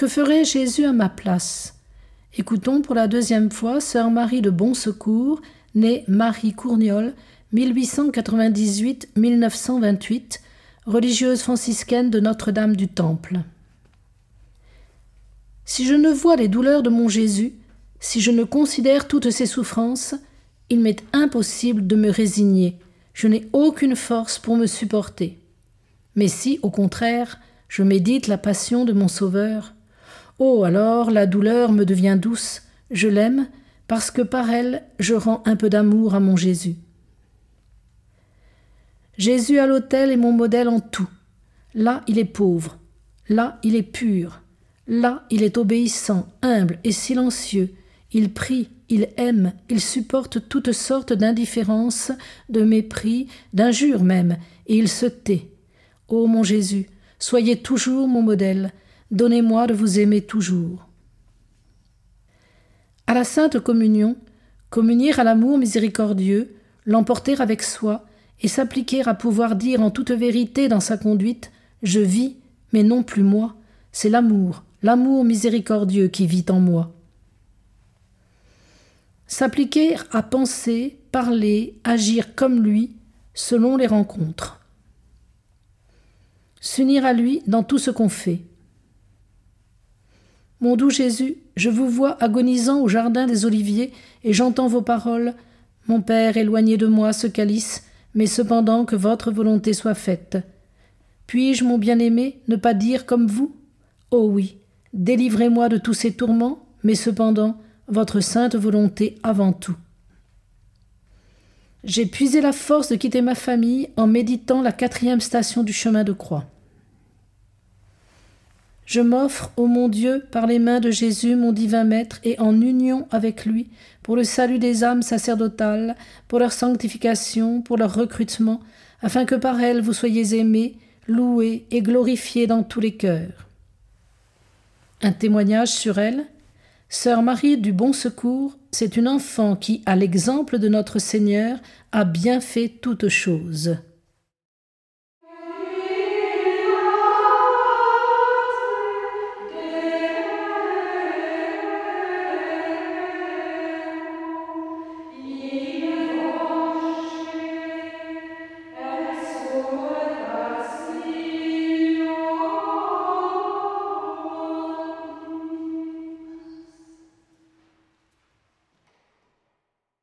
Que ferait Jésus à ma place? Écoutons pour la deuxième fois Sœur Marie de Bon Secours, née Marie Courniol, 1898-1928, religieuse franciscaine de Notre-Dame du Temple. Si je ne vois les douleurs de mon Jésus, si je ne considère toutes ses souffrances, il m'est impossible de me résigner, je n'ai aucune force pour me supporter. Mais si, au contraire, je médite la passion de mon Sauveur, oh alors la douleur me devient douce, je l'aime, parce que par elle je rends un peu d'amour à mon Jésus. Jésus à l'autel est mon modèle en tout. Là il est pauvre, là il est pur, là il est obéissant, humble et silencieux, il prie, il aime, il supporte toutes sortes d'indifférences, de mépris, d'injures même, et il se tait. Ô mon Jésus, soyez toujours mon modèle, donnez-moi de vous aimer toujours. À la Sainte Communion, communier à l'amour miséricordieux, l'emporter avec soi, et s'appliquer à pouvoir dire en toute vérité dans sa conduite Je vis, mais non plus moi, c'est l'amour, l'amour miséricordieux qui vit en moi. S'appliquer à penser, parler, agir comme lui, selon les rencontres. S'unir à lui dans tout ce qu'on fait. Mon doux Jésus, je vous vois agonisant au jardin des Oliviers, et j'entends vos paroles. Mon Père, éloignez de moi ce calice, mais cependant que votre volonté soit faite. Puis-je, mon bien-aimé, ne pas dire comme vous? Oh oui, délivrez-moi de tous ces tourments, mais cependant votre sainte volonté avant tout. J'ai puisé la force de quitter ma famille en méditant la quatrième station du chemin de croix. Je m'offre, ô mon Dieu, par les mains de Jésus, mon divin Maître, et en union avec lui, pour le salut des âmes sacerdotales, pour leur sanctification, pour leur recrutement, afin que par elles vous soyez aimés, loués et glorifiés dans tous les cœurs. Un témoignage sur elle, Sœur Marie du Bon Secours, c'est une enfant qui, à l'exemple de notre Seigneur, a bien fait toutes choses.